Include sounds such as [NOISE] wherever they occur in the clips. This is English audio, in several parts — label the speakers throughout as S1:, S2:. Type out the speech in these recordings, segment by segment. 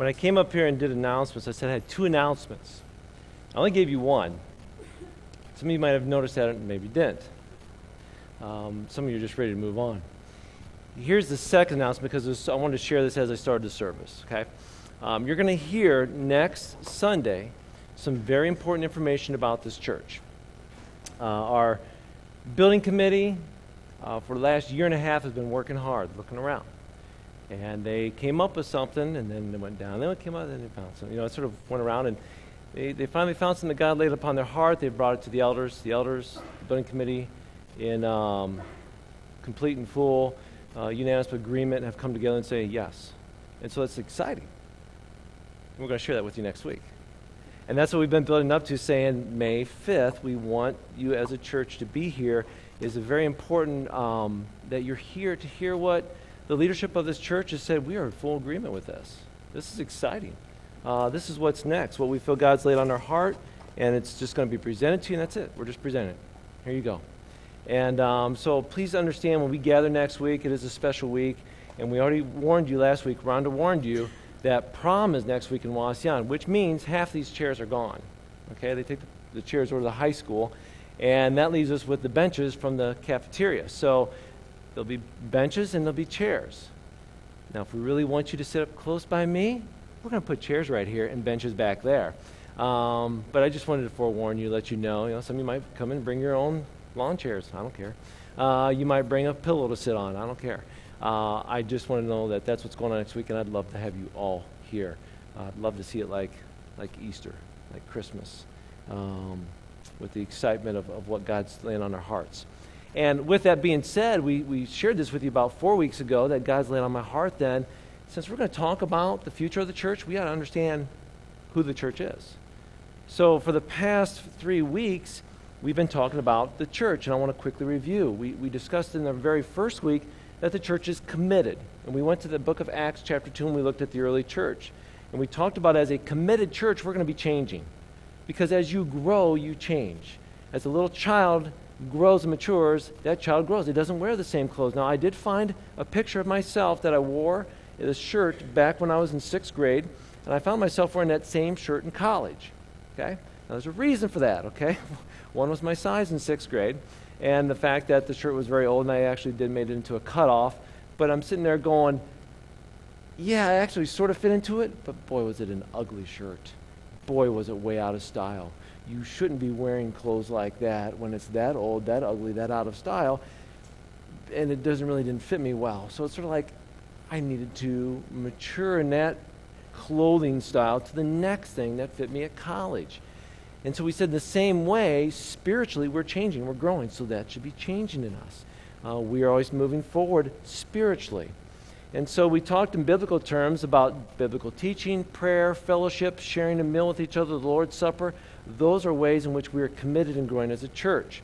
S1: When I came up here and did announcements, I said I had two announcements. I only gave you one. Some of you might have noticed that, and maybe didn't. Um, some of you are just ready to move on. Here's the second announcement because I wanted to share this as I started the service, okay? Um, you're going to hear next Sunday some very important information about this church. Uh, our building committee uh, for the last year and a half has been working hard, looking around. And they came up with something, and then they went down. Then it came up, and then they found something. You know, it sort of went around, and they, they finally found something that God laid upon their heart. They brought it to the elders. The elders, the building committee, in um, complete and full uh, unanimous agreement, have come together and say yes. And so it's exciting. And we're going to share that with you next week. And that's what we've been building up to, saying May 5th, we want you as a church to be here. Is a very important um, that you're here to hear what the leadership of this church has said. We are in full agreement with this. This is exciting. Uh, this is what's next, what we feel God's laid on our heart, and it's just going to be presented to you, and that's it. We're just presenting it. Here you go. And um, so please understand when we gather next week, it is a special week. And we already warned you last week, Rhonda warned you that prom is next week in Wauseon, which means half these chairs are gone. Okay, they take the, the chairs over to the high school, and that leaves us with the benches from the cafeteria. So there'll be benches and there'll be chairs. Now, if we really want you to sit up close by me, we're going to put chairs right here and benches back there. Um, but I just wanted to forewarn you, let you know. You know, some of you might come and bring your own lawn chairs. I don't care. Uh, you might bring a pillow to sit on. I don't care. Uh, I just want to know that that's what's going on next week, and I'd love to have you all here. Uh, I'd love to see it like, like Easter, like Christmas, um, with the excitement of, of what God's laying on our hearts. And with that being said, we, we shared this with you about four weeks ago that God's laid on my heart then. Since we're going to talk about the future of the church, we got to understand who the church is. So for the past three weeks, we've been talking about the church, and I want to quickly review. We, we discussed in the very first week that the church is committed. And we went to the book of Acts, chapter 2, and we looked at the early church. And we talked about as a committed church, we're going to be changing. Because as you grow, you change. As a little child grows and matures, that child grows. It doesn't wear the same clothes. Now, I did find a picture of myself that I wore, a shirt, back when I was in sixth grade, and I found myself wearing that same shirt in college. Okay? Now, there's a reason for that, okay? [LAUGHS] One was my size in sixth grade, and the fact that the shirt was very old, and I actually did made it into a cutoff. But I'm sitting there going, yeah, I actually sort of fit into it, but boy, was it an ugly shirt. Boy, was it way out of style. You shouldn't be wearing clothes like that when it's that old, that ugly, that out of style, and it doesn't really didn't fit me well. So it's sort of like I needed to mature in that clothing style to the next thing that fit me at college. And so we said the same way, spiritually, we're changing, we're growing, so that should be changing in us. Uh, we are always moving forward spiritually. And so we talked in biblical terms about biblical teaching, prayer, fellowship, sharing a meal with each other, the Lord's Supper. Those are ways in which we are committed and growing as a church.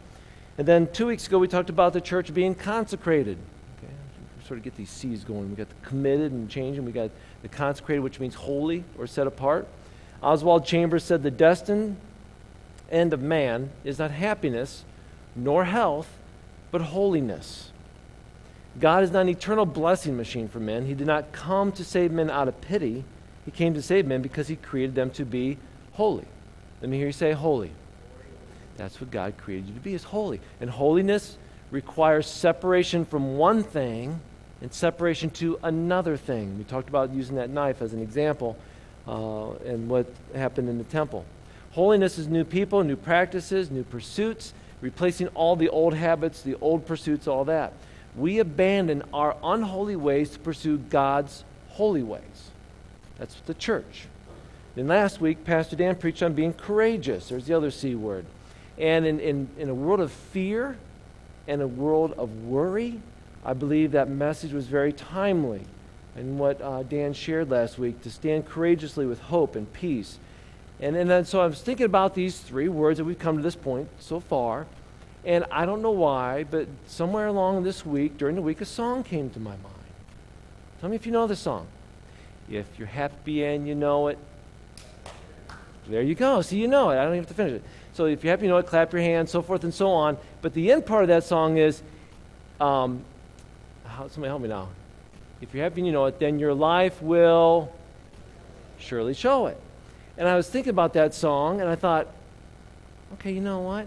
S1: And then two weeks ago, we talked about the church being consecrated. Okay? sort of get these C's going. We got the committed and changing. We got the consecrated, which means holy or set apart. Oswald Chambers said the destined end of man is not happiness nor health, but holiness. God is not an eternal blessing machine for men. He did not come to save men out of pity. He came to save men because he created them to be holy. Let me hear you say holy. That's what God created you to be, is holy. And holiness requires separation from one thing and separation to another thing. We talked about using that knife as an example uh, and what happened in the temple. Holiness is new people, new practices, new pursuits, replacing all the old habits, the old pursuits, all that. We abandon our unholy ways to pursue God's holy ways. That's the church. Then last week, Pastor Dan preached on being courageous. There's the other C word. And in, in, in a world of fear and a world of worry, I believe that message was very timely. And what uh, Dan shared last week to stand courageously with hope and peace and, and then so I was thinking about these three words that we've come to this point so far. And I don't know why, but somewhere along this week, during the week, a song came to my mind. Tell me if you know the song. If you're happy and you know it, there you go. See, you know it. I don't even have to finish it. So if you're happy, you know it, clap your hands, so forth and so on. But the end part of that song is, um, how, somebody help me now. If you're happy you know it, then your life will surely show it. And I was thinking about that song, and I thought, okay, you know what?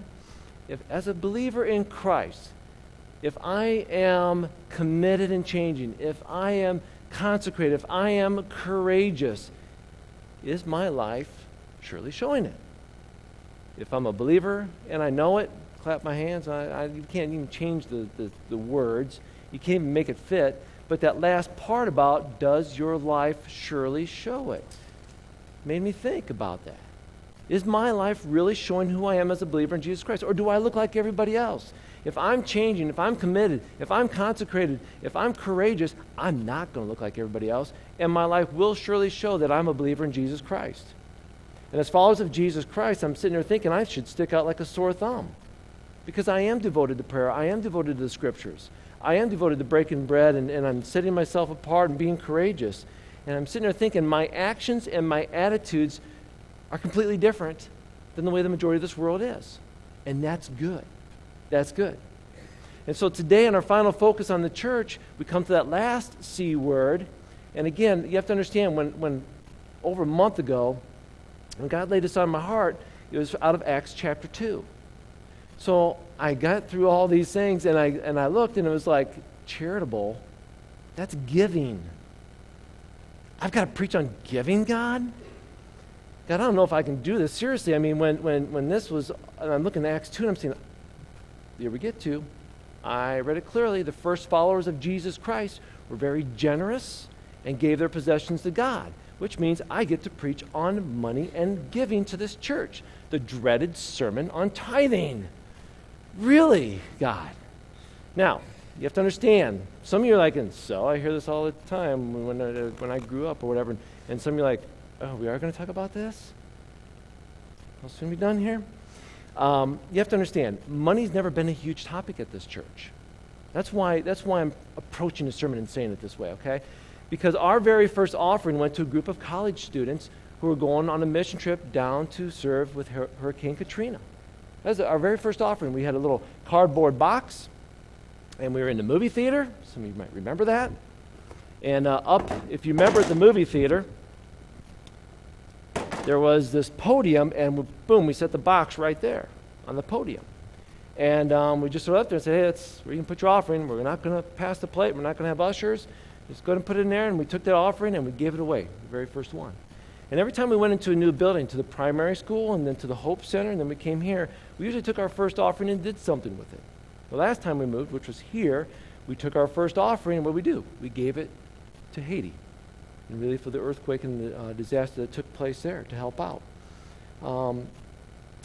S1: If, as a believer in Christ, if I am committed and changing, if I am consecrated, if I am courageous, is my life surely showing it? If I'm a believer and I know it, clap my hands. I, I, you can't even change the, the, the words, you can't even make it fit. But that last part about does your life surely show it made me think about that. Is my life really showing who I am as a believer in Jesus Christ? Or do I look like everybody else? If I'm changing, if I'm committed, if I'm consecrated, if I'm courageous, I'm not going to look like everybody else. And my life will surely show that I'm a believer in Jesus Christ. And as followers of Jesus Christ, I'm sitting there thinking I should stick out like a sore thumb. Because I am devoted to prayer. I am devoted to the scriptures. I am devoted to breaking bread and, and I'm setting myself apart and being courageous. And I'm sitting there thinking my actions and my attitudes are completely different than the way the majority of this world is. And that's good. That's good. And so today, in our final focus on the church, we come to that last C word. And again, you have to understand when, when over a month ago, when God laid this on my heart, it was out of Acts chapter 2. So I got through all these things and I, and I looked and it was like, charitable, that's giving. I've got to preach on giving, God? God, I don't know if I can do this. Seriously, I mean, when, when, when this was, and I'm looking at Acts 2 and I'm saying, here we get to. I read it clearly. The first followers of Jesus Christ were very generous and gave their possessions to God, which means I get to preach on money and giving to this church. The dreaded sermon on tithing. Really, God? Now, you have to understand. Some of you are like, and so I hear this all the time when I, when I grew up or whatever. And some of you are like, oh, we are going to talk about this? How soon be done here? Um, you have to understand, money's never been a huge topic at this church. That's why, that's why I'm approaching the sermon and saying it this way, okay? Because our very first offering went to a group of college students who were going on a mission trip down to serve with Hurricane Katrina. That was our very first offering. We had a little cardboard box, and we were in the movie theater. Some of you might remember that. And uh, up, if you remember the movie theater, there was this podium, and boom, we set the box right there on the podium. And um, we just went up there and said, hey, that's where you can put your offering. We're not going to pass the plate. We're not going to have ushers. Just go and put it in there. And we took that offering and we gave it away, the very first one. And every time we went into a new building, to the primary school and then to the Hope Center, and then we came here, we usually took our first offering and did something with it. The last time we moved, which was here, we took our first offering, and what we do? We gave it to Haiti and really for the earthquake and the uh, disaster that took place there to help out. Um,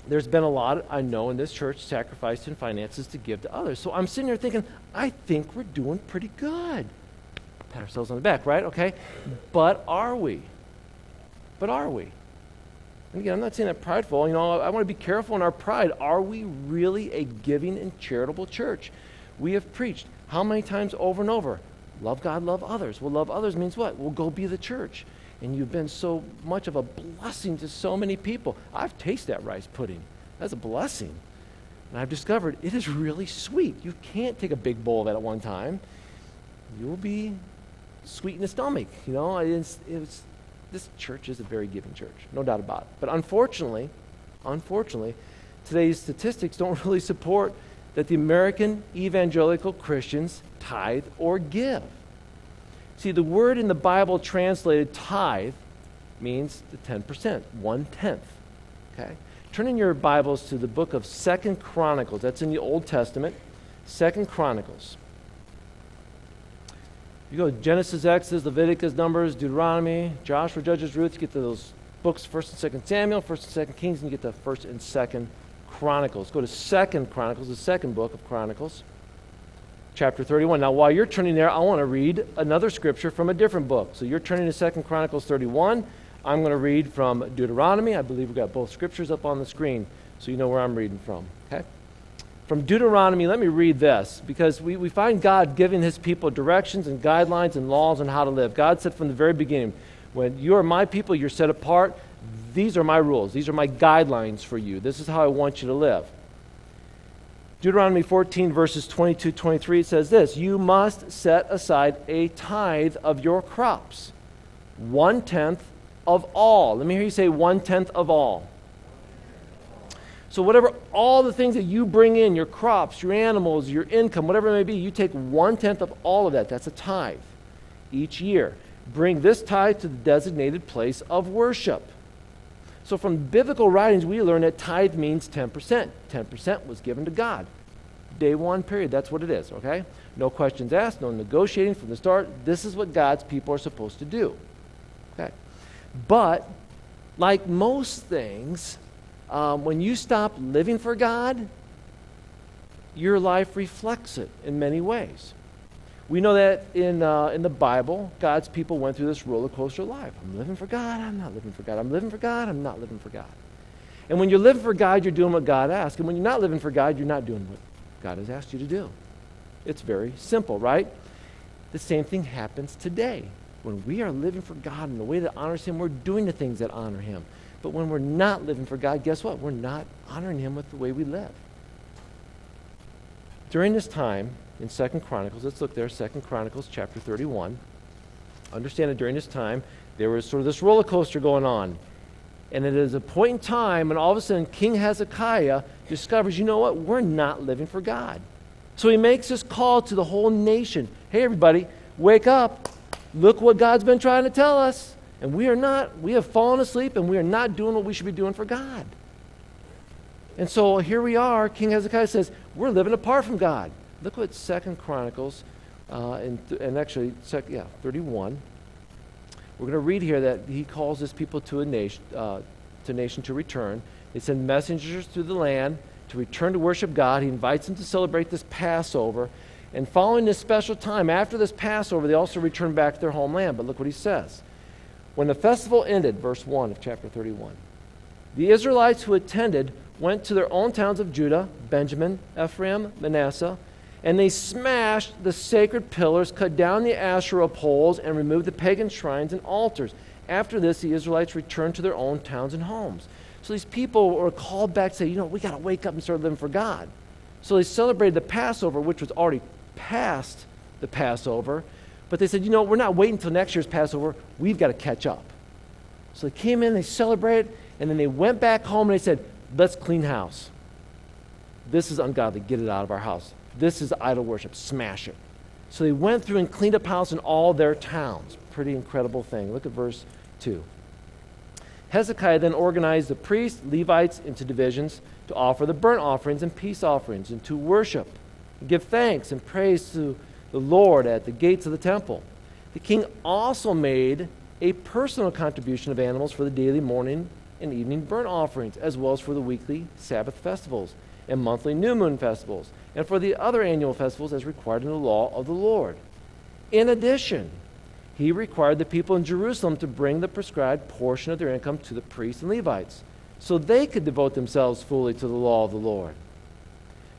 S1: there's been a lot, I know, in this church sacrificed in finances to give to others. So I'm sitting here thinking, I think we're doing pretty good. Pat ourselves on the back, right? Okay. But are we? But are we? And again, I'm not saying that prideful. You know, I want to be careful in our pride. Are we really a giving and charitable church? We have preached how many times over and over? Love God, love others. Well, love others means what? Well, go be the church. And you've been so much of a blessing to so many people. I've tasted that rice pudding. That's a blessing. And I've discovered it is really sweet. You can't take a big bowl of it at one time. You'll be sweet in the stomach. You know, this church is a very giving church, no doubt about it. But unfortunately, unfortunately, today's statistics don't [LAUGHS] really support that the American evangelical Christians tithe or give. See, the word in the Bible translated tithe means the 10%, one tenth. Okay? Turn in your Bibles to the book of Second Chronicles. That's in the Old Testament. Second Chronicles. You go Genesis, Exodus, Leviticus, Numbers, Deuteronomy, Joshua, Judges, Ruth. You get to those books, First and Second Samuel, First and Second Kings, and you get to First and Second Chronicles. Go to Second Chronicles, the second book of Chronicles, chapter 31. Now, while you're turning there, I want to read another scripture from a different book. So you're turning to Second Chronicles 31. I'm going to read from Deuteronomy. I believe we've got both scriptures up on the screen, so you know where I'm reading from. From Deuteronomy, let me read this because we, we find God giving his people directions and guidelines and laws on how to live. God said from the very beginning, when you are my people, you're set apart. These are my rules. These are my guidelines for you. This is how I want you to live. Deuteronomy 14, verses 22 23 says this You must set aside a tithe of your crops, one tenth of all. Let me hear you say one tenth of all. So, whatever, all the things that you bring in, your crops, your animals, your income, whatever it may be, you take one tenth of all of that. That's a tithe each year. Bring this tithe to the designated place of worship. So, from biblical writings, we learn that tithe means 10%. 10% was given to God. Day one period. That's what it is, okay? No questions asked, no negotiating from the start. This is what God's people are supposed to do. Okay. But, like most things, um, when you stop living for God, your life reflects it in many ways. We know that in, uh, in the Bible, God's people went through this roller coaster life. I'm living for God, I'm not living for God. I'm living for God, I'm not living for God. And when you're living for God, you're doing what God asks. And when you're not living for God, you're not doing what God has asked you to do. It's very simple, right? The same thing happens today. When we are living for God in the way that honors Him, we're doing the things that honor Him. But when we're not living for God, guess what? We're not honoring Him with the way we live. During this time in Second Chronicles, let's look there, Second Chronicles chapter 31. Understand that during this time, there was sort of this roller coaster going on. And it is a point in time when all of a sudden King Hezekiah discovers, you know what? We're not living for God. So he makes this call to the whole nation Hey, everybody, wake up. Look what God's been trying to tell us. And we are not, we have fallen asleep and we are not doing what we should be doing for God. And so here we are. King Hezekiah says, We're living apart from God. Look what Second Chronicles, uh, and, and actually, sec, yeah, 31. We're going to read here that he calls his people to a nation, uh, to nation to return. They send messengers through the land to return to worship God. He invites them to celebrate this Passover. And following this special time, after this Passover, they also return back to their homeland. But look what he says. When the festival ended, verse 1 of chapter 31, the Israelites who attended went to their own towns of Judah, Benjamin, Ephraim, Manasseh, and they smashed the sacred pillars, cut down the Asherah poles, and removed the pagan shrines and altars. After this, the Israelites returned to their own towns and homes. So these people were called back to say, you know, we got to wake up and start living for God. So they celebrated the Passover, which was already past the Passover, but they said, you know, we're not waiting until next year's Passover. We've got to catch up. So they came in, they celebrated, and then they went back home and they said, let's clean house. This is ungodly. Get it out of our house. This is idol worship. Smash it. So they went through and cleaned up house in all their towns. Pretty incredible thing. Look at verse 2. Hezekiah then organized the priests, Levites into divisions to offer the burnt offerings and peace offerings and to worship, and give thanks and praise to the Lord at the gates of the temple. The king also made a personal contribution of animals for the daily morning and evening burnt offerings, as well as for the weekly Sabbath festivals and monthly new moon festivals, and for the other annual festivals as required in the law of the Lord. In addition, he required the people in Jerusalem to bring the prescribed portion of their income to the priests and Levites, so they could devote themselves fully to the law of the Lord.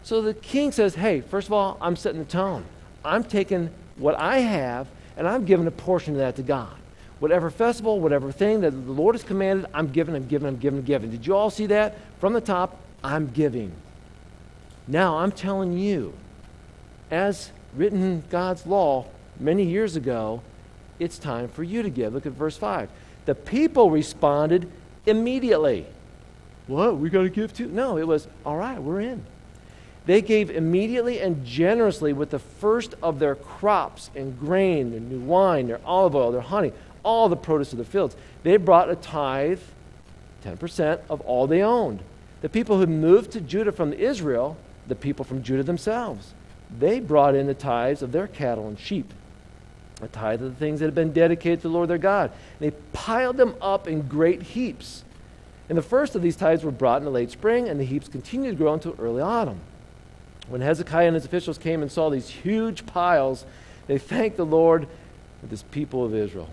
S1: So the king says, Hey, first of all, I'm setting the tone. I'm taking what I have and I'm giving a portion of that to God. Whatever festival, whatever thing that the Lord has commanded, I'm giving, I'm giving, I'm giving, I'm giving. Did you all see that? From the top, I'm giving. Now I'm telling you, as written in God's law many years ago, it's time for you to give. Look at verse 5. The people responded immediately. What? We got to give too? No, it was, all right, we're in. They gave immediately and generously with the first of their crops and grain, their new wine, their olive oil, their honey, all the produce of the fields. They brought a tithe, 10% of all they owned. The people who moved to Judah from Israel, the people from Judah themselves, they brought in the tithes of their cattle and sheep, a tithe of the things that had been dedicated to the Lord their God. And they piled them up in great heaps. And the first of these tithes were brought in the late spring, and the heaps continued to grow until early autumn. When Hezekiah and his officials came and saw these huge piles, they thanked the Lord and this people of Israel.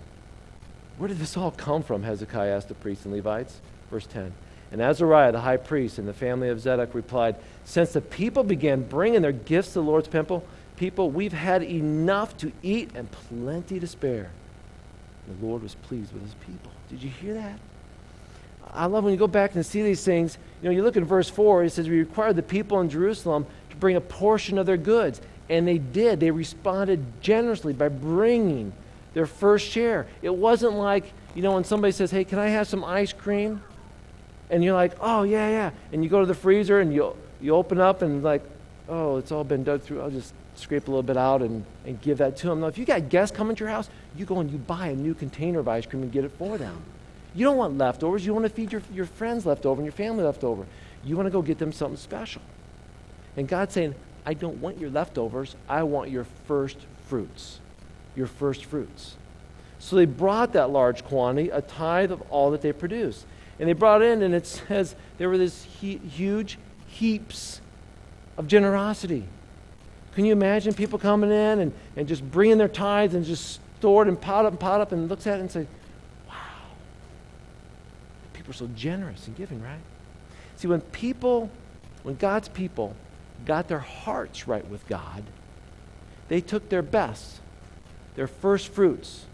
S1: Where did this all come from? Hezekiah asked the priests and Levites. Verse 10. And Azariah, the high priest, and the family of Zadok replied, Since the people began bringing their gifts to the Lord's temple, people, we've had enough to eat and plenty to spare. The Lord was pleased with his people. Did you hear that? I love when you go back and see these things. You know, you look at verse 4, it says, We required the people in Jerusalem bring a portion of their goods. And they did. They responded generously by bringing their first share. It wasn't like, You know, when somebody says, hey, can I have some ice cream? And you're like, oh, yeah, yeah. And you go to the freezer and you, you open up and like, oh, it's all been dug through. I'll just scrape a little bit out and, and give that to them. Now, if you got guests coming to your house, you go and you buy a new container of ice cream and get it for them. You don't want leftovers. You want to feed your, your friends leftover and your family leftover. You want to go get them something special. And God's saying, I don't want your leftovers. I want your first fruits. Your first fruits. So they brought that large quantity, a tithe of all that they produced. And they brought in, and it [LAUGHS] says there were these he- huge heaps of generosity. Can you imagine people coming in and, and just bringing their tithes and just store it and pot up and pot up and looks at it and say, wow, people are so generous and giving, right? See, when people, when God's people got their hearts right with God, they took their best, their first fruits,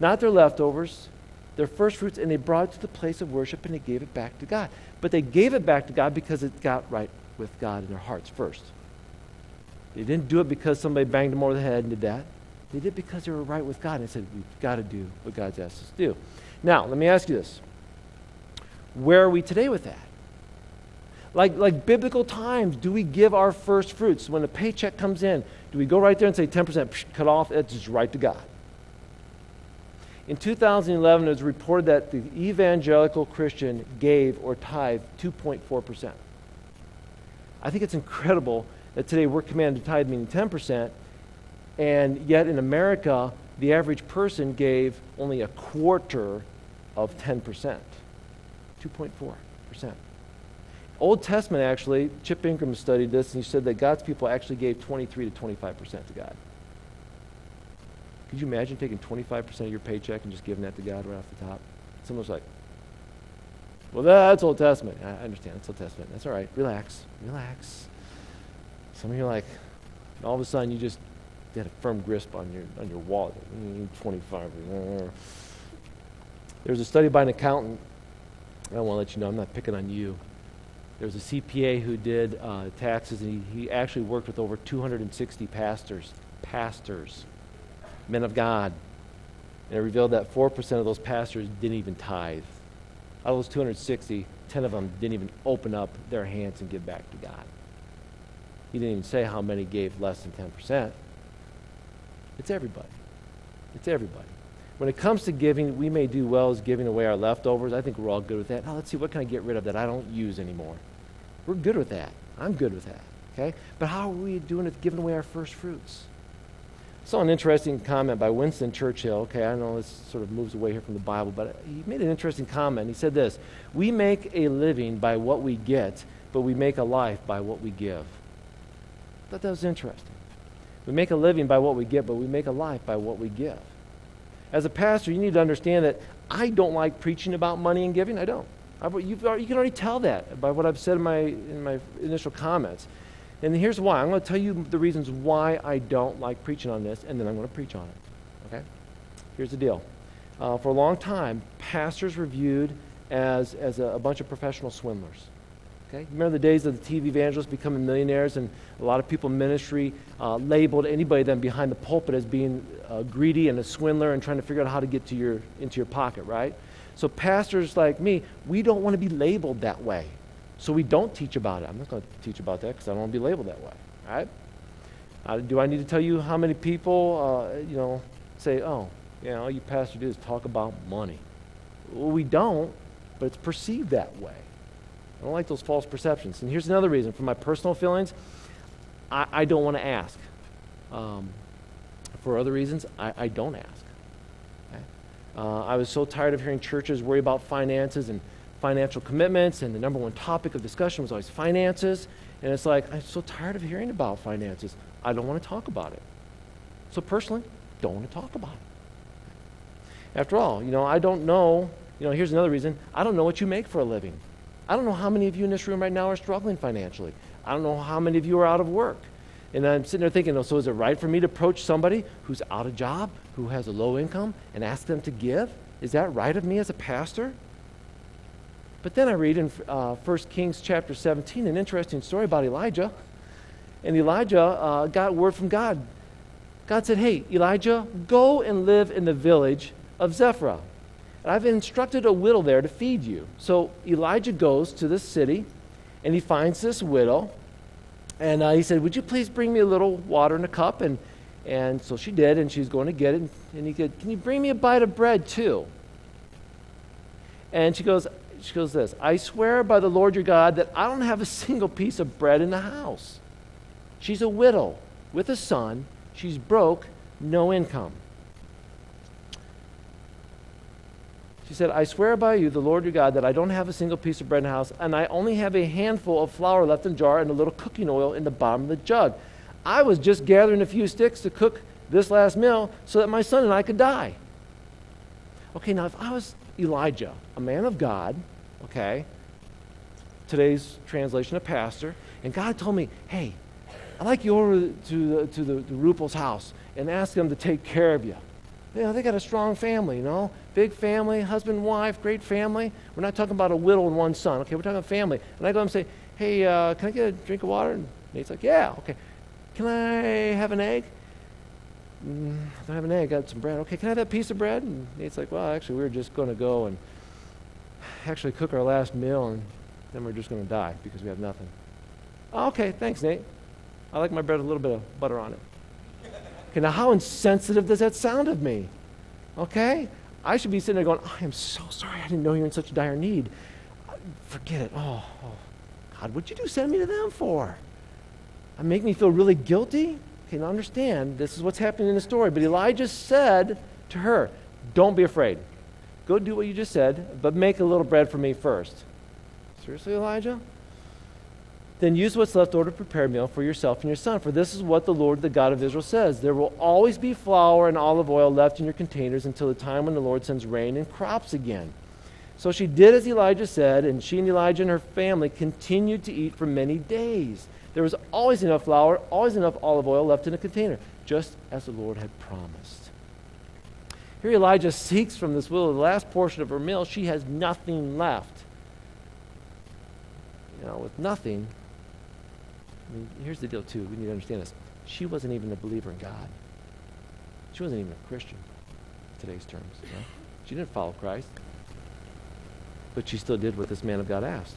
S1: not their leftovers, their first fruits, and they brought it to the place of worship and they gave it back to God. But they gave it back to God because it got right with God in their hearts first. They didn't do it because somebody banged them over the head and did that. They did it because they were right with God and said, We've got to do what God's asked us to do. Now, let me ask you this. Where are we today with that? Like, like biblical times, do we give our first fruits? When a paycheck comes in, do we go right there and say 10% psh, cut off? It's just right to God. In 2011, it was reported that the evangelical Christian gave or tithed 2.4%. I think it's incredible that today we're commanded to tithe, meaning 10%, and yet in America, the average person gave only a quarter of 10%. 2.4%. Old Testament, actually, Chip Ingram studied this, and he said that God's people actually gave 23 to 25% to God. Could you imagine taking 25% of your paycheck and just giving that to God right off the top? Someone's like, well, that's Old Testament. I understand. It's Old Testament. That's all right. Relax. Relax. Some of you are like, all of a sudden you just get a firm grip on your, on your wallet. Mm, 25. There was a study by an accountant. I don't want to let you know, I'm not picking on you. There was a CPA who did uh, taxes, and he, he actually worked with over 260 pastors. Pastors. Men of God. And it revealed that 4% of those pastors didn't even tithe. Out of those 260, 10 of them didn't even open up their hands and give back to God. He didn't even say how many gave less than 10%. It's everybody. It's everybody. When it comes to giving, we may do well as giving away our leftovers. I think we're all good with that. Now, let's see, what can I get rid of that I don't use anymore? We're good with that. I'm good with that. Okay? But how are we doing it giving away our first fruits? I saw an interesting comment by Winston Churchill. Okay, I know this sort of moves away here from the Bible, but he made an interesting comment. He said this We make a living by what we get, but we make a life by what we give. I thought that was interesting. We make a living by what we get, but we make a life by what we give. As a pastor, you need to understand that I don't like preaching about money and giving. I don't. You can already tell that by what I've said in my, in my initial comments. And here's why. I'm going to tell you the reasons why I don't like preaching on this, and then I'm going to preach on it. Okay? Here's the deal. Uh, for a long time, pastors were viewed as, as a, a bunch of professional swindlers. Okay? Remember the days of the TV evangelists becoming millionaires, and a lot of people in ministry uh, labeled anybody then behind the pulpit as being uh, greedy and a swindler and trying to figure out how to get to your, into your pocket, right? So pastors like me, we don't want to be labeled that way. So we don't teach about it. I'm not going to teach about that because I don't want to be labeled that way, right? Uh, do I need to tell you how many people, uh, you know, say, oh, yeah, all you pastors do is talk about money? Well, we don't, but it's perceived that way. I don't like those false perceptions. And here's another reason for my personal feelings I, I don't want to ask. Um, for other reasons, I, I don't ask. Uh, I was so tired of hearing churches worry about finances and financial commitments, and the number one topic of discussion was always finances. And it's like, I'm so tired of hearing about finances. I don't want to talk about it. So, personally, don't want to talk about it. After all, you know, I don't know, you know, here's another reason I don't know what you make for a living. I don't know how many of you in this room right now are struggling financially. I don't know how many of you are out of work. And I'm sitting there thinking, oh, so is it right for me to approach somebody who's out of job, who has a low income, and ask them to give? Is that right of me as a pastor? But then I read in uh, 1 Kings chapter 17 an interesting story about Elijah. And Elijah uh, got word from God. God said, Hey, Elijah, go and live in the village of Zarephath. and I've instructed a widow there to feed you. So Elijah goes to this city, and he finds this widow, and uh, he said, Would you please bring me a little water in a cup? And, and so she did, and she was going to get it. And he said, Can you bring me a bite of bread too? And she goes, she goes this I swear by the Lord your God that I don't have a single piece of bread in the house. She's a widow with a son. She's broke, no income. She said, I swear by you, the Lord your God, that I don't have a single piece of bread in the house, and I only have a handful of flour left in jar and a little cooking oil in the bottom of the jug. I was just gathering a few sticks to cook this last meal so that my son and I could die. Okay, now if I was Elijah, a man of God, okay, today's translation of pastor, and God told me, hey, I'd like you over to the, to the, the Rupel's house and ask them to take care of you. You know, they got a strong family, you know, big family, husband, wife, great family. We're not talking about a widow and one son, okay? We're talking about family. And I go and say, hey, uh, can I get a drink of water? And Nate's like, yeah, okay. Can I have an egg? Mm, I don't have an egg. I got some bread. Okay, can I have that piece of bread? And Nate's like, well, actually, we were just going to go and actually cook our last meal, and then we're just going to die because we have nothing. Okay, thanks, Nate. I like my bread with a little bit of butter on it. [LAUGHS] Okay, now how insensitive does that sound of me? Okay? I should be sitting there going, I am so sorry. I didn't know you were in such dire need. Forget it. Oh, oh God, what'd you do send me to them for? I make me feel really guilty? Okay, now understand, this is what's happening in the story. But Elijah said to her, Don't be afraid. Go do what you just said, but make a little bread for me first. Seriously, Elijah? Then use what's left over to prepare a meal for yourself and your son. For this is what the Lord, the God of Israel, says There will always be flour and olive oil left in your containers until the time when the Lord sends rain and crops again. So she did as Elijah said, and she and Elijah and her family continued to eat for many days. There was always enough flour, always enough olive oil left in a container, just as the Lord had promised. Here Elijah seeks from this widow the last portion of her meal. She has nothing left. You know, with nothing, Here's the deal, too. We need to understand this. She wasn't even a believer in God. She wasn't even a Christian, in today's terms. You know? She didn't follow Christ. But she still did what this man of God asked.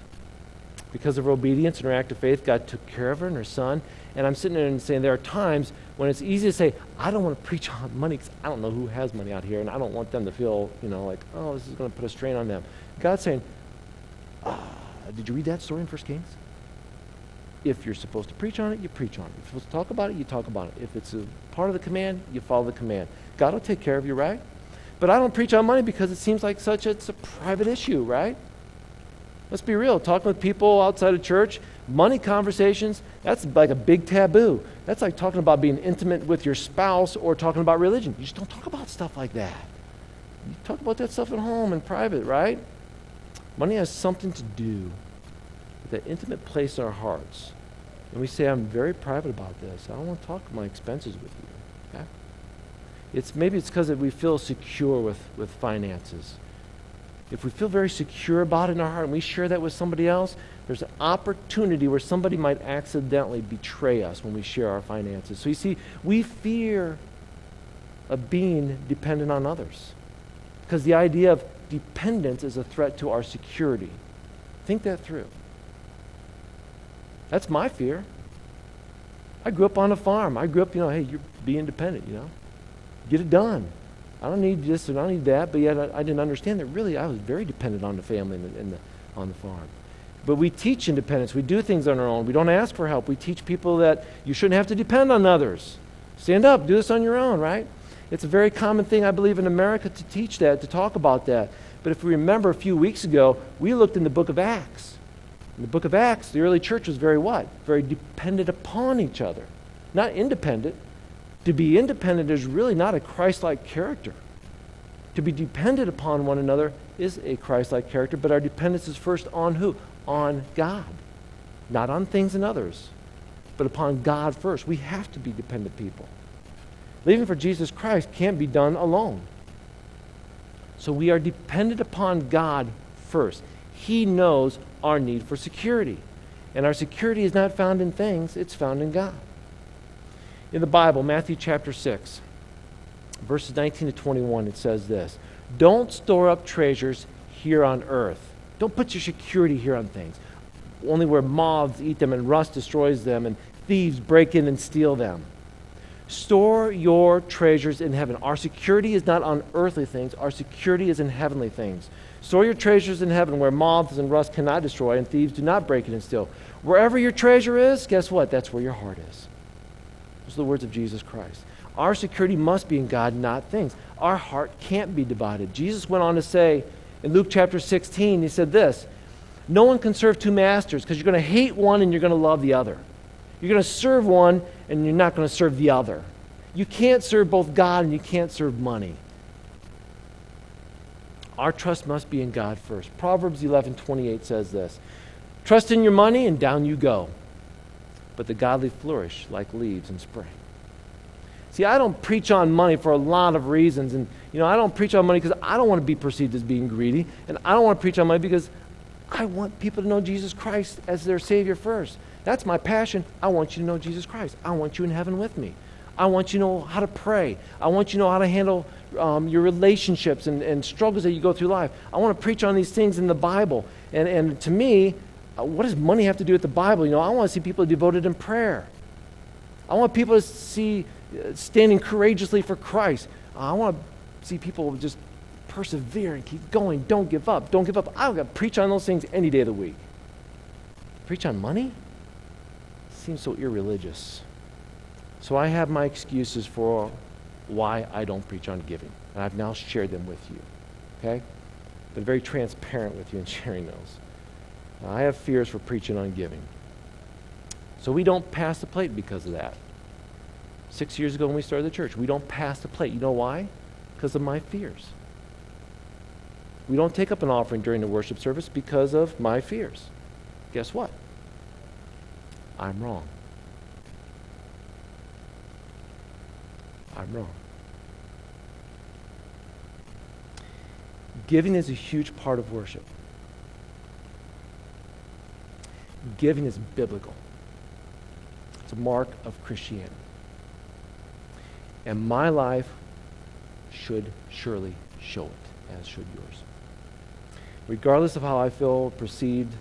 S1: Because of her obedience and her act of faith, God took care of her and her son. And I'm sitting there and saying there are times when it's easy to say, I don't want to preach on money because I don't know who has money out here, and I don't want them to feel, you know, like, oh, this is going to put a strain on them. God's saying, ah, did you read that story in First Kings? If you're supposed to preach on it, you preach on it. If you're supposed to talk about it, you talk about it. If it's a part of the command, you follow the command. God will take care of you, right? But I don't preach on money because it seems like such a, it's a private issue, right? Let's be real. Talking with people outside of church, money conversations, that's like a big taboo. That's like talking about being intimate with your spouse or talking about religion. You just don't talk about stuff like that. You talk about that stuff at home in private, right? Money has something to do that intimate place in our hearts and we say, I'm very private about this. I don't want to talk my expenses with you. Okay? It's, maybe it's because we feel secure with, with finances. If we feel very secure about it in our heart and we share that with somebody else, there's an opportunity where somebody might accidentally betray us when we share our finances. So you see, we fear of being dependent on others because the idea of dependence is a threat to our security. Think that through. That's my fear. I grew up on a farm. I grew up, you know, hey, you're be independent, you know. Get it done. I don't need this and I don't need that, but yet I, I didn't understand that really I was very dependent on the family and the, and the, on the farm. But we teach independence. We do things on our own. We don't ask for help. We teach people that you shouldn't have to depend on others. Stand up, do this on your own, right? It's a very common thing, I believe, in America to teach that, to talk about that. But if we remember a few weeks ago, we looked in the book of Acts. In the book of Acts, the early church was very what? Very dependent upon each other, not independent. To be independent is really not a Christ like character. To be dependent upon one another is a Christ like character, but our dependence is first on who? On God. Not on things and others, but upon God first. We have to be dependent people. Living for Jesus Christ can't be done alone. So we are dependent upon God first. He knows our need for security. And our security is not found in things, it's found in God. In the Bible, Matthew chapter 6, verses 19 to 21, it says this Don't store up treasures here on earth. Don't put your security here on things, only where moths eat them and rust destroys them and thieves break in and steal them. Store your treasures in heaven. Our security is not on earthly things, our security is in heavenly things. Store your treasures in heaven where moths and rust cannot destroy and thieves do not break in and steal. Wherever your treasure is, guess what? That's where your heart is. Those are the words of Jesus Christ. Our security must be in God, not things. Our heart can't be divided. Jesus went on to say in Luke chapter 16, he said this No one can serve two masters because you're going to hate one and you're going to love the other. You're going to serve one and you're not going to serve the other. You can't serve both God and you can't serve money. Our trust must be in God first. Proverbs 11:28 says this. Trust in your money and down you go. But the godly flourish like leaves in spring. See, I don't preach on money for a lot of reasons. And, you know, I don't preach on money because I don't want to be perceived as being greedy. And I don't want to preach on money because I want people to know Jesus Christ as their Savior first. That's my passion. I want you to know Jesus Christ. I want you in heaven with me. I want you to know how to pray. I want you to know how to handle um, your relationships and, and struggles that you go through life. I want to preach on these things in the Bible. And, and to me, uh, what does money have to do with the Bible? You know, I want to see people devoted in prayer. I want people to see standing courageously for Christ. I want to see people just persevere and keep going. Don't give up. Don't give up. I'll preach on those things any day of the week. Preach on money? Seems so irreligious. So I have my excuses for why I don't preach on giving. And I've now shared them with you. Okay? Been very transparent with you in [LAUGHS] sharing those. I have fears for preaching on giving. So we don't pass the plate because of that six years ago when we started the church. We don't pass the plate. You know why? Because of my fears. We don't take up an offering during the worship service because of my fears. Guess what? I'm wrong. I'm wrong. Giving is a huge part of worship. Giving is biblical. It's a mark of Christianity. And my life should surely show it, as should yours. Regardless of how I feel perceived,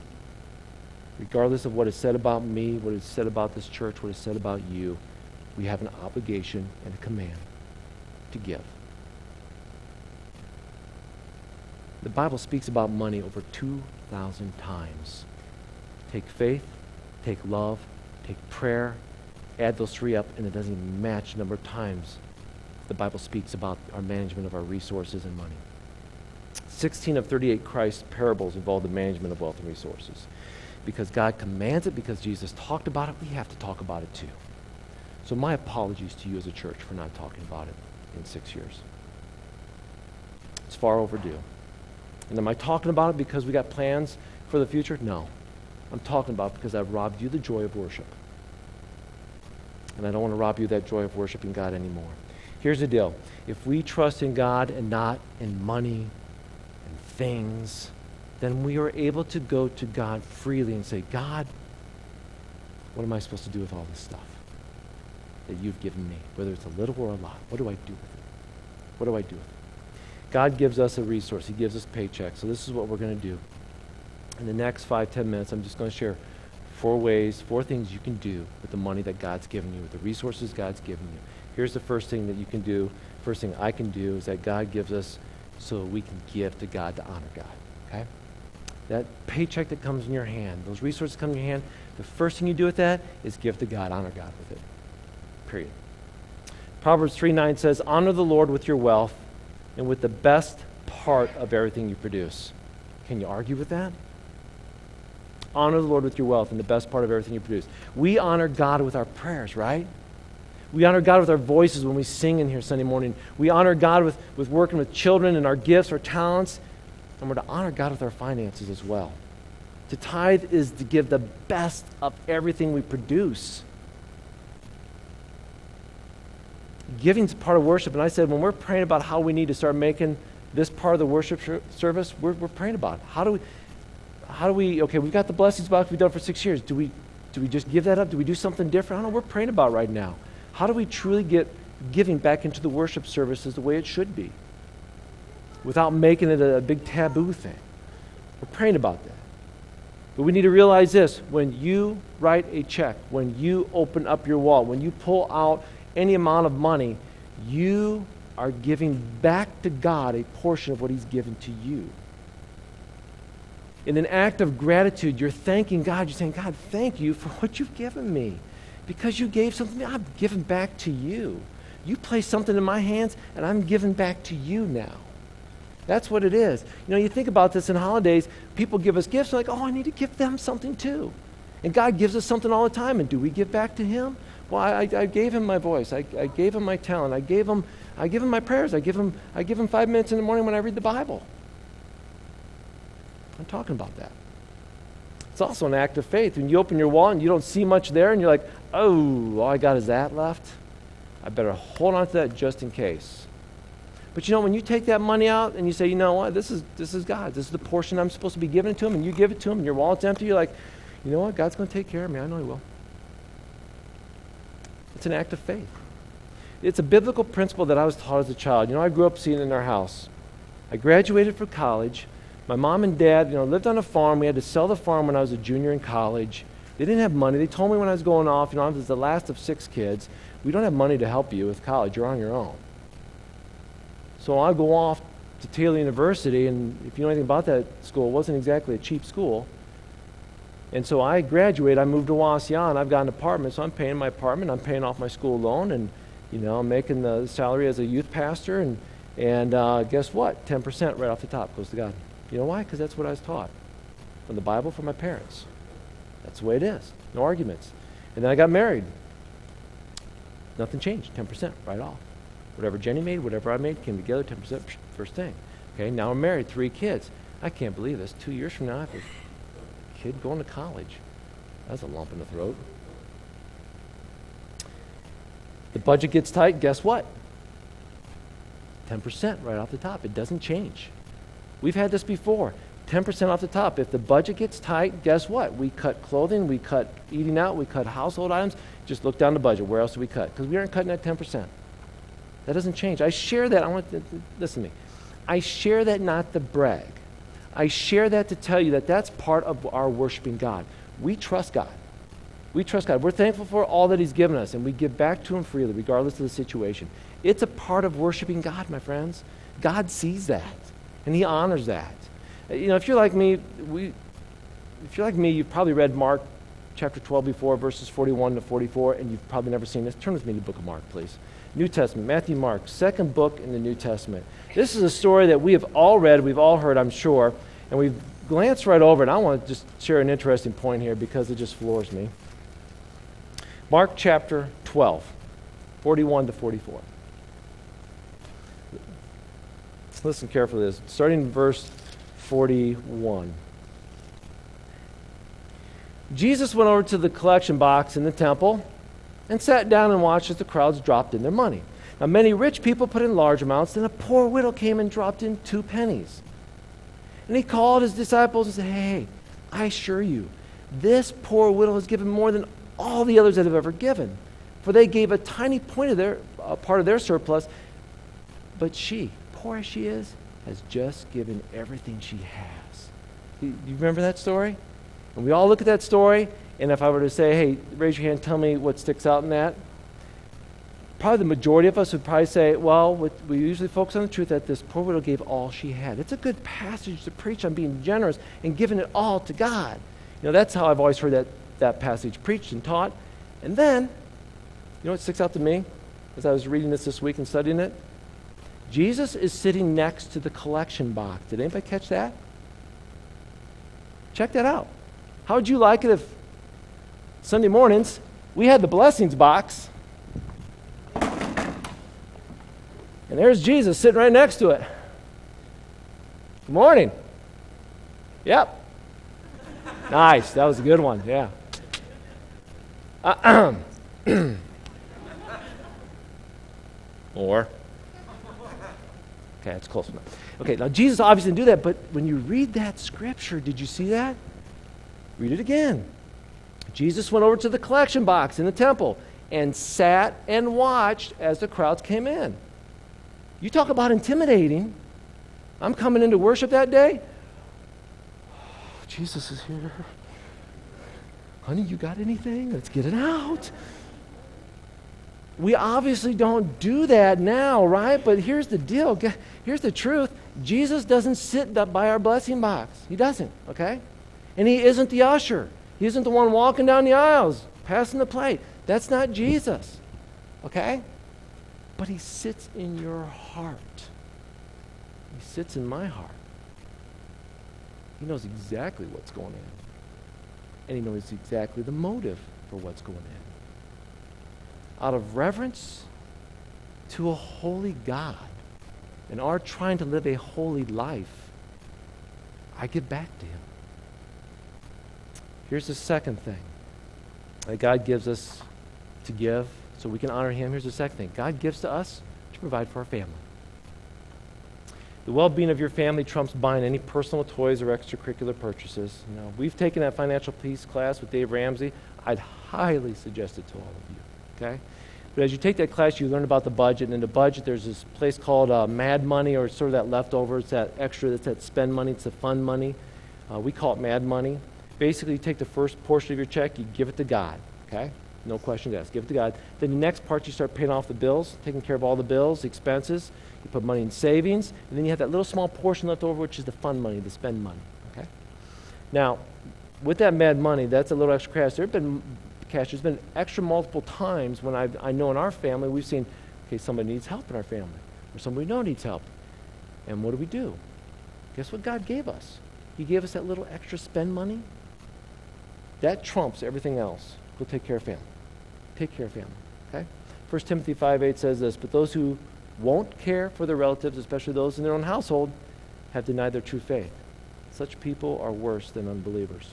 S1: regardless of what is said about me, what is said about this church, what is said about you, we have an obligation and a command to give. The Bible speaks about money over 2,000 times. Take faith, take love, take prayer, add those three up, and it doesn't even match the number of times the Bible speaks about our management of our resources and money. 16 of 38 Christ parables involve the management of wealth and resources. Because God commands it, because Jesus talked about it, we have to talk about it too. So, my apologies to you as a church for not talking about it in six years. It's far overdue. And am I talking about it because we got plans for the future? No. I'm talking about because I've robbed you the joy of worship. And I don't want to rob you that joy of worshiping God anymore. Here's the deal if we trust in God and not in money and things, then we are able to go to God freely and say, God, what am I supposed to do with all this stuff that you've given me? Whether it's a little or a lot, what do I do with it? What do I do with it? God gives us a resource, He gives us paycheck. So this is what we're going to do. In the next five, ten minutes, I'm just going to share four ways, four things you can do with the money that God's given you, with the resources God's given you. Here's the first thing that you can do. First thing I can do is that God gives us so we can give to God to honor God. Okay? That paycheck that comes in your hand, those resources come in your hand, the first thing you do with that is give to God, honor God with it. Period. Proverbs 3 9 says, Honor the Lord with your wealth and with the best part of everything you produce. Can you argue with that? Honor the Lord with your wealth and the best part of everything you produce. We honor God with our prayers, right? We honor God with our voices when we sing in here Sunday morning. We honor God with, with working with children and our gifts, our talents. And we're to honor God with our finances as well. To tithe is to give the best of everything we produce. Giving is part of worship. And I said, when we're praying about how we need to start making this part of the worship service, we're, we're praying about. How do we, how do we, okay, we've got the blessings box we've done for six years. Do we, do we just give that up? Do we do something different? I don't know. We're praying about right now. How do we truly get giving back into the worship services the way it should be? without making it a, a big taboo thing. We're praying about that. But we need to realize this when you write a check, when you open up your wallet, when you pull out any amount of money, you are giving back to God a portion of what He's given to you. In an act of gratitude, you're thanking God. You're saying, God, thank you for what you've given me. Because you gave something, I'm giving back to you. You place something in my hands, and I'm giving back to you now. That's what it is. You know, you think about this in holidays, people give us gifts, like, oh, I need to give them something too. And God gives us something all the time, and do we give back to Him? Well, I, I gave Him my voice. I, I gave Him my talent. I gave Him, I give Him my prayers. I give him, I give him five minutes in the morning when I read the Bible. I'm talking about that. It's also an act of faith. When you open your wallet and you don't see much there, and you're like, oh, all I got is that left, I better hold on to that just in case. But you know, when you take that money out and you say, you know what, this is, this is God. This is the portion I'm supposed to be giving to Him, and you give it to Him, and your wallet's empty, you're like, you know what, God's going to take care of me. I know He will. It's an act of faith. It's a biblical principle that I was taught as a child. You know, I grew up seeing it in our house. I graduated from college. My mom and dad, you know, lived on a farm. We had to sell the farm when I was a junior in college. They didn't have money. They told me when I was going off, you know, I was the last of six kids. We don't have money to help you with college. You're on your own. So I go off to Taylor University, and if you know anything about that school, it wasn't exactly a cheap school. And so I graduate, I moved to Wauseon, I've got an apartment, so I'm paying my apartment, I'm paying off my school loan, and you know, I'm making the salary as a youth pastor, and, and uh, guess what? 10% right off the top goes to God. You know why? Because that's what I was taught from the Bible from my parents. That's the way it is. No arguments. And then I got married. Nothing changed. 10% right off. Whatever Jenny made, whatever I made, came together, 10% first thing. Okay, now I'm married, three kids. I can't believe this. Two years from now, I have kid going to college. That's a lump in the throat. The budget gets tight, guess what? 10% right off the top. It doesn't change. We've had this before. 10% off the top. If the budget gets tight, guess what? We cut clothing, we cut eating out, we cut household items. Just look down the budget. Where else do we cut? Because we aren't cutting at 10%. That doesn't change. I share that. I want to listen to me. I share that not to brag. I share that to tell you that that's part of our worshiping God. We trust God. We trust God. We're thankful for all that He's given us, and we give back to Him freely, regardless of the situation. It's a part of worshiping God, my friends. God sees that, and He honors that. Uh, you know, if you're like me, we, if you're like me, you've probably read Mark chapter 12 before, verses 41 to 44, and you've probably never seen this. Turn with me to the book of Mark, please. New Testament, Matthew, Mark, second book in the New Testament. This is a story that we have all read, we've all heard, I'm sure, and we've glanced right over it. I want to just share an interesting point here because it just floors me. Mark chapter 12, 41 to 44. Listen carefully to this. Starting in verse 41. Jesus went over to the collection box in the temple and sat down and watched as the crowds dropped in their money. Now, many rich people put in large amounts, and a poor widow came and dropped in two pennies. And he called his disciples and said, Hey, I assure you, this poor widow has given more than all the others that have ever given. For they gave a tiny point of their, a part of their surplus, but she, poor as she is, has just given everything she has. You, you remember that story? And we all look at that story, and if I were to say, hey, raise your hand, tell me what sticks out in that, probably the majority of us would probably say, well, we usually focus on the truth that this poor widow gave all she had. It's a good passage to preach on being generous and giving it all to God. You know, that's how I've always heard that, that passage preached and taught. And then, you know what sticks out to me as I was reading this this week and studying it? Jesus is sitting next to the collection box. Did anybody catch that? Check that out. How would you like it if Sunday mornings we had the blessings box and there's Jesus sitting right next to it? Good morning. Yep. nice. That was a good one. Yeah. Uh, [CLEARS THROAT] or. Okay, that's close enough. Okay, now Jesus obviously didn't do that, but when you read that scripture, did you see that? Read it again. Jesus went over to the collection box in the temple and sat and watched as the crowds came in. You talk about intimidating. I'm coming into worship that day. [SIGHS] Jesus is here. Honey, you got anything? Let's get it out. We obviously don't do that now, right? But here's the deal. Here's the truth. Jesus doesn't sit by our blessing box. He doesn't, okay? And he isn't the usher. He isn't the one walking down the aisles, passing the plate. That's not Jesus, okay? But he sits in your heart. He sits in my heart. He knows exactly what's going on. And he knows exactly the motive for what's going on. Out of reverence to a holy God and our trying to live a holy life, I give back to him. Here's the second thing that God gives us to give so we can honor him. Here's the second thing God gives to us to provide for our family. The well-being of your family trumps buying any personal toys or extracurricular purchases. You know, we've taken that financial peace class with Dave Ramsey. I'd highly suggest it to all of you. Okay, but as you take that class, you learn about the budget, and in the budget, there's this place called uh, Mad Money, or sort of that leftover. It's that extra. It's that spend money. It's the fun money. Uh, we call it Mad Money. Basically, you take the first portion of your check, you give it to God. Okay, no questions asked. Give it to God. Then the next part, you start paying off the bills, taking care of all the bills, the expenses. You put money in savings, and then you have that little small portion left over, which is the fun money, the spend money. Okay? Now, with that mad money, that's a little extra cash. There have been cash. There's been extra multiple times when I've, I know in our family we've seen, okay, somebody needs help in our family, or somebody we know needs help, and what do we do? Guess what God gave us? He gave us that little extra spend money. That trumps everything else. Go take care of family. Take care of family. Okay? 1 Timothy 5 8 says this, but those who won't care for their relatives, especially those in their own household, have denied their true faith. Such people are worse than unbelievers.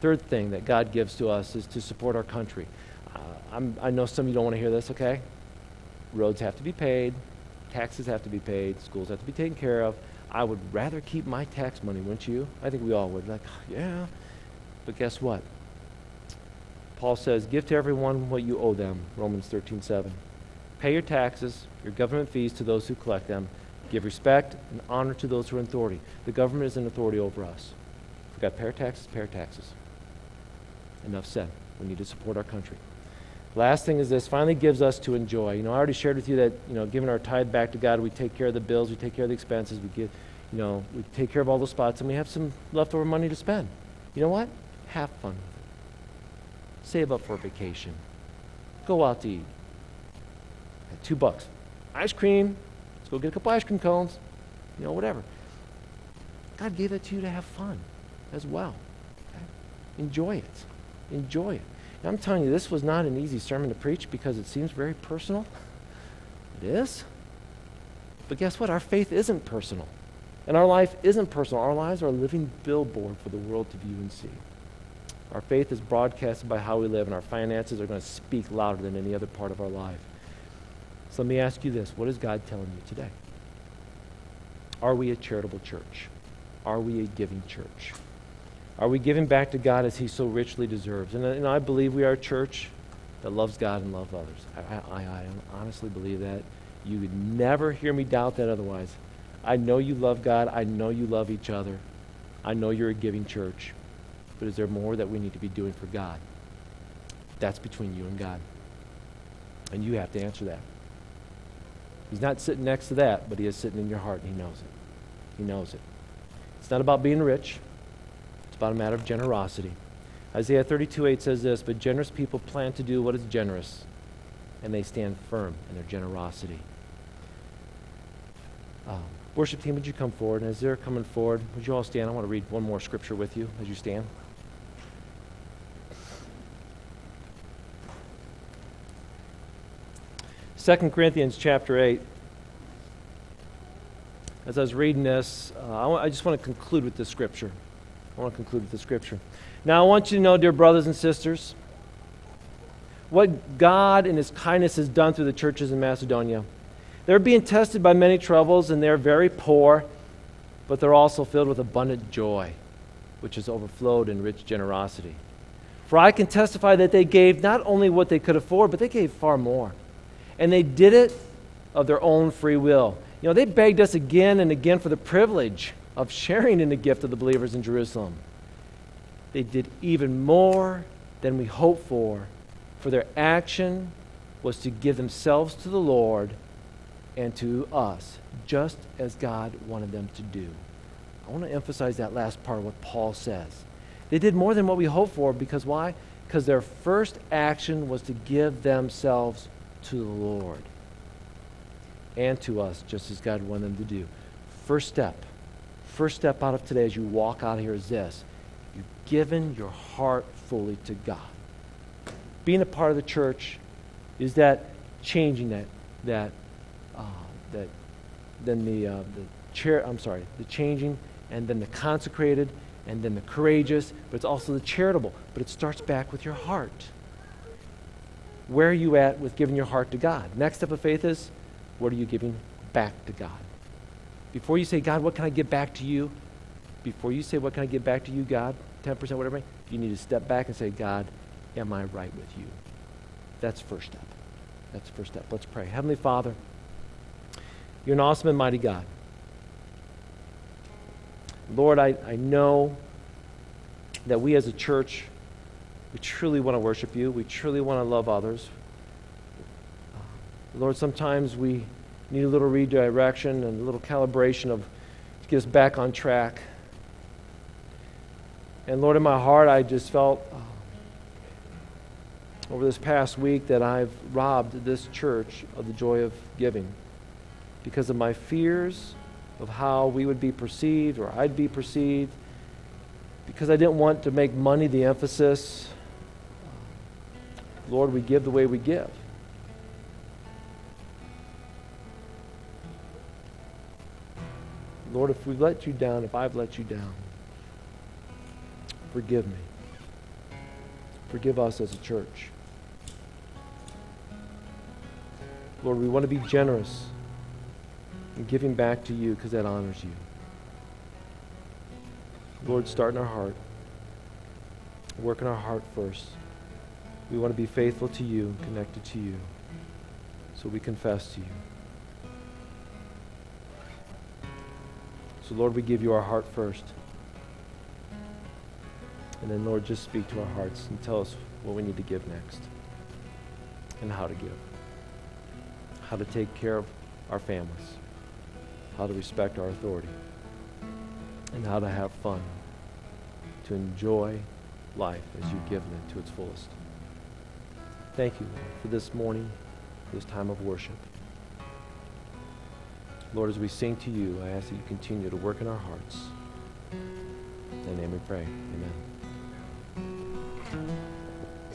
S1: Third thing that God gives to us is to support our country. Uh, i know some of you don't want to hear this, okay? Roads have to be paid, taxes have to be paid, schools have to be taken care of. I would rather keep my tax money, wouldn't you? I think we all would. Like, yeah. But guess what? Paul says, give to everyone what you owe them, Romans 13, 7. Pay your taxes, your government fees to those who collect them. Give respect and honor to those who are in authority. The government is in authority over us. We've got to pay our taxes, pay our taxes. Enough said. We need to support our country. Last thing is this finally gives us to enjoy. You know, I already shared with you that, you know, giving our tithe back to God, we take care of the bills, we take care of the expenses, we give, you know, we take care of all the spots, and we have some leftover money to spend. You know what? Have fun. Save up for a vacation. Go out to eat At two bucks. Ice cream, let's go get a couple ice cream cones, you know, whatever. God gave that to you to have fun as well. Okay? Enjoy it. Enjoy it. And I'm telling you, this was not an easy sermon to preach because it seems very personal. It is. But guess what? Our faith isn't personal. And our life isn't personal. Our lives are a living billboard for the world to view and see. Our faith is broadcasted by how we live, and our finances are going to speak louder than any other part of our life. So let me ask you this what is God telling you today? Are we a charitable church? Are we a giving church? Are we giving back to God as He so richly deserves? And, and I believe we are a church that loves God and loves others. I, I, I honestly believe that. You would never hear me doubt that otherwise. I know you love God. I know you love each other. I know you're a giving church. But is there more that we need to be doing for God? That's between you and God. And you have to answer that. He's not sitting next to that, but he is sitting in your heart, and he knows it. He knows it. It's not about being rich, it's about a matter of generosity. Isaiah 32 8 says this But generous people plan to do what is generous, and they stand firm in their generosity. Um, worship team, would you come forward? And as they're coming forward, would you all stand? I want to read one more scripture with you as you stand. 2 Corinthians chapter 8. As I was reading this, uh, I, just want to conclude with this scripture. I want to conclude with the scripture. Now, I want you to know, dear brothers and sisters, what God in His kindness has done through the churches in Macedonia. They're being tested by many troubles, and they're very poor, but they're also filled with abundant joy, which has overflowed in rich generosity. For I can testify that they gave not only what they could afford, but they gave far more. And they did it of their own free will, You know, they begged us again and again for the privilege of sharing in the gift of the believers in Jerusalem. They did even more than we hoped for, for their action was to give themselves to the Lord and to us, just as God wanted them to do. I want to emphasize that last part of what Paul says. They did more than what we hoped for because why? Because their first action was to give themselves to the Lord and to us, just as God wanted them to do. First step, first step out of today as you walk out of here is this you've given your heart fully to God. Being a part of the church is that changing that, that, uh, that, then the, uh, the chair, I'm sorry, the changing, and then the consecrated, and then the courageous, but it's also the charitable. But it starts back with your heart. Where are you at with giving your heart to God? Next step of faith is what are you giving back to God? Before you say, God, what can I give back to you? Before you say, what can I give back to you, God, 10%, whatever, you need to step back and say, God, am I right with you? That's first step. That's first step. Let's pray. Heavenly Father, you're an awesome and mighty God. Lord, I, I know that we as a church, we truly want to worship you. We truly want to love others. Lord, sometimes we need a little redirection and a little calibration of to get us back on track. And Lord, in my heart, I just felt uh, over this past week that I've robbed this church of the joy of giving because of my fears of how we would be perceived or I'd be perceived, because I didn't want to make money the emphasis. Lord, we give the way we give. Lord, if we've let you down, if I've let you down, forgive me. Forgive us as a church. Lord, we want to be generous in giving back to you because that honors you. Lord, start in our heart. Work in our heart first. We want to be faithful to you and connected to you. So we confess to you. So, Lord, we give you our heart first. And then, Lord, just speak to our hearts and tell us what we need to give next and how to give, how to take care of our families, how to respect our authority, and how to have fun, to enjoy life as you've given it to its fullest. Thank you, Lord, for this morning, this time of worship. Lord, as we sing to you, I ask that you continue to work in our hearts. In the name we pray. Amen.